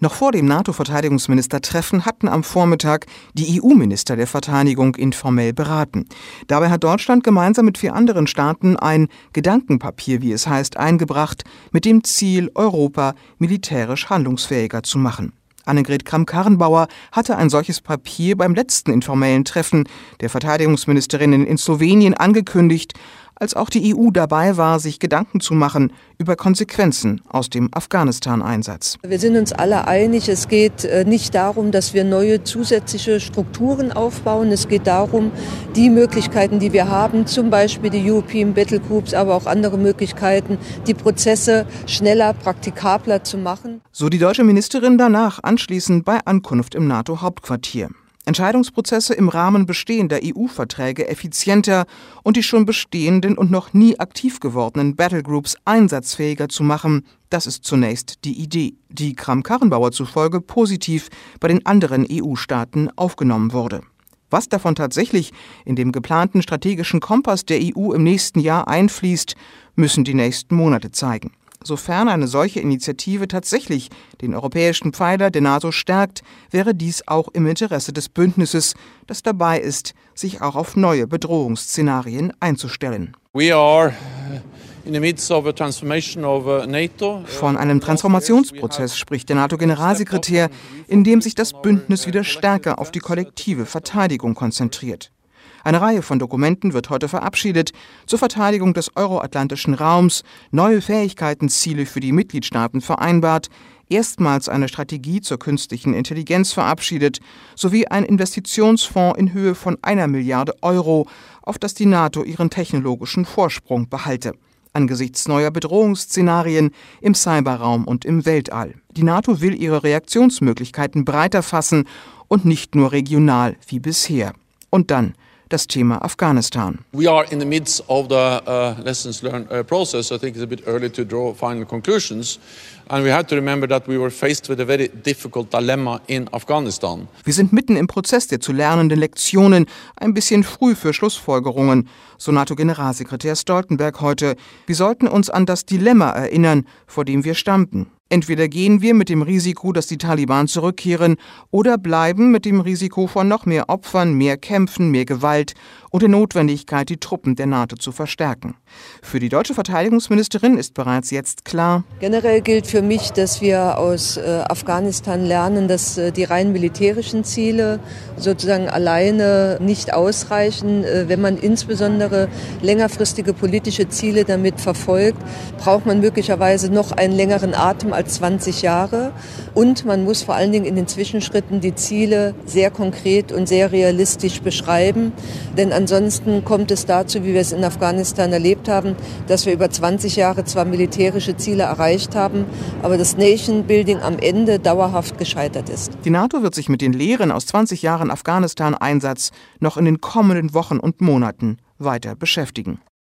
Noch vor dem NATO-Verteidigungsministertreffen hatten am Vormittag die EU-Minister der Verteidigung informell beraten. Dabei hat Deutschland gemeinsam mit vier anderen Staaten ein Gedankenpapier, wie es heißt, eingebracht, mit dem Ziel, Europa militärisch handlungsfähiger zu machen. Annegret Kramp-Karrenbauer hatte ein solches Papier beim letzten informellen Treffen der Verteidigungsministerinnen in Slowenien angekündigt als auch die EU dabei war, sich Gedanken zu machen über Konsequenzen aus dem Afghanistan-Einsatz. Wir sind uns alle einig, es geht äh, nicht darum, dass wir neue zusätzliche Strukturen aufbauen. Es geht darum, die Möglichkeiten, die wir haben, zum Beispiel die European Battle Groups, aber auch andere Möglichkeiten, die Prozesse schneller, praktikabler zu machen. So die deutsche Ministerin danach anschließend bei Ankunft im NATO-Hauptquartier. Entscheidungsprozesse im Rahmen bestehender EU-Verträge effizienter und die schon bestehenden und noch nie aktiv gewordenen Battlegroups einsatzfähiger zu machen, das ist zunächst die Idee, die Kram-Karrenbauer zufolge positiv bei den anderen EU-Staaten aufgenommen wurde. Was davon tatsächlich in dem geplanten strategischen Kompass der EU im nächsten Jahr einfließt, müssen die nächsten Monate zeigen. Sofern eine solche Initiative tatsächlich den europäischen Pfeiler der NATO stärkt, wäre dies auch im Interesse des Bündnisses, das dabei ist, sich auch auf neue Bedrohungsszenarien einzustellen. Uh, Von einem Transformationsprozess spricht der NATO-Generalsekretär, in dem sich das Bündnis wieder stärker auf die kollektive Verteidigung konzentriert. Eine Reihe von Dokumenten wird heute verabschiedet zur Verteidigung des euroatlantischen Raums, neue Fähigkeitsziele für die Mitgliedstaaten vereinbart, erstmals eine Strategie zur künstlichen Intelligenz verabschiedet, sowie ein Investitionsfonds in Höhe von einer Milliarde Euro, auf das die NATO ihren technologischen Vorsprung behalte angesichts neuer Bedrohungsszenarien im Cyberraum und im Weltall. Die NATO will ihre Reaktionsmöglichkeiten breiter fassen und nicht nur regional wie bisher. Und dann das Thema Afghanistan. We are in the midst of the uh, lessons learned uh, process. I think it's a bit early to draw final conclusions. And we have to remember that we were faced with a very difficult dilemma in Afghanistan. Wir sind mitten im Prozess der zu lernenden Lektionen, ein bisschen früh für Schlussfolgerungen, so NATO-Generalsekretär Stoltenberg heute. Wir sollten uns an das Dilemma erinnern, vor dem wir standen. Entweder gehen wir mit dem Risiko, dass die Taliban zurückkehren, oder bleiben mit dem Risiko von noch mehr Opfern, mehr Kämpfen, mehr Gewalt und der Notwendigkeit, die Truppen der NATO zu verstärken. Für die deutsche Verteidigungsministerin ist bereits jetzt klar. Generell gilt für mich, dass wir aus äh, Afghanistan lernen, dass äh, die rein militärischen Ziele sozusagen alleine nicht ausreichen. Äh, wenn man insbesondere längerfristige politische Ziele damit verfolgt, braucht man möglicherweise noch einen längeren Atem als 20 Jahre. Und man muss vor allen Dingen in den Zwischenschritten die Ziele sehr konkret und sehr realistisch beschreiben. Denn ansonsten kommt es dazu, wie wir es in Afghanistan erlebt haben, dass wir über 20 Jahre zwar militärische Ziele erreicht haben, aber das Nation Building am Ende dauerhaft gescheitert ist. Die NATO wird sich mit den Lehren aus 20 Jahren Afghanistan-Einsatz noch in den kommenden Wochen und Monaten weiter beschäftigen.